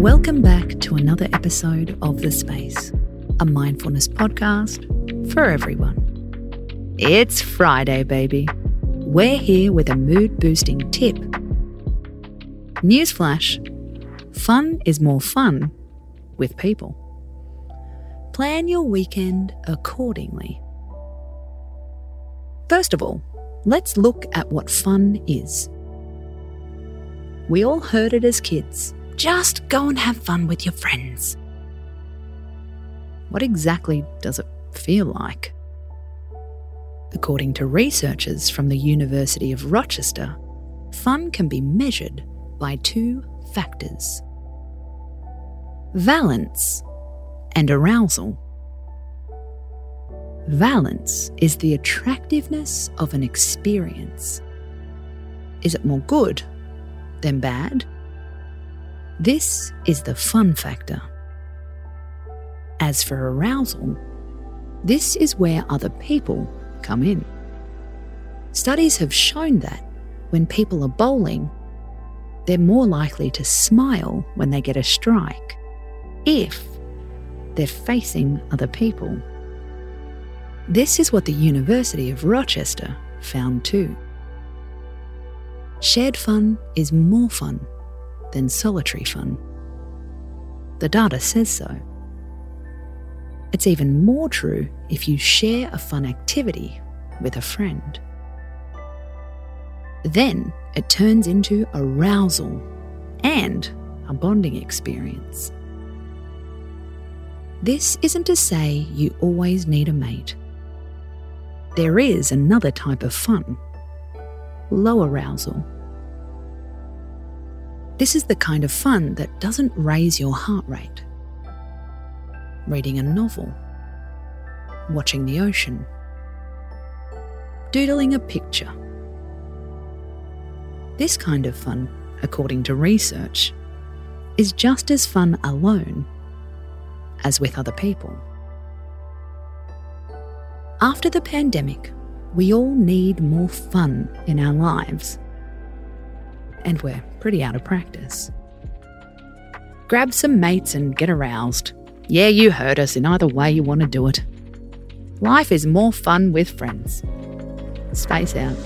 Welcome back to another episode of The Space, a mindfulness podcast for everyone. It's Friday, baby. We're here with a mood boosting tip. Newsflash fun is more fun with people. Plan your weekend accordingly. First of all, let's look at what fun is. We all heard it as kids just go and have fun with your friends. What exactly does it feel like? According to researchers from the University of Rochester, fun can be measured by two factors valence and arousal. Valence is the attractiveness of an experience. Is it more good than bad? This is the fun factor. As for arousal, this is where other people come in. Studies have shown that when people are bowling, they're more likely to smile when they get a strike if they're facing other people. This is what the University of Rochester found too. Shared fun is more fun than solitary fun. The data says so. It's even more true if you share a fun activity with a friend. Then it turns into arousal and a bonding experience. This isn't to say you always need a mate. There is another type of fun low arousal. This is the kind of fun that doesn't raise your heart rate. Reading a novel, watching the ocean, doodling a picture. This kind of fun, according to research, is just as fun alone as with other people. After the pandemic, we all need more fun in our lives. And we're pretty out of practice. Grab some mates and get aroused. Yeah, you heard us in either way you want to do it. Life is more fun with friends. Space out.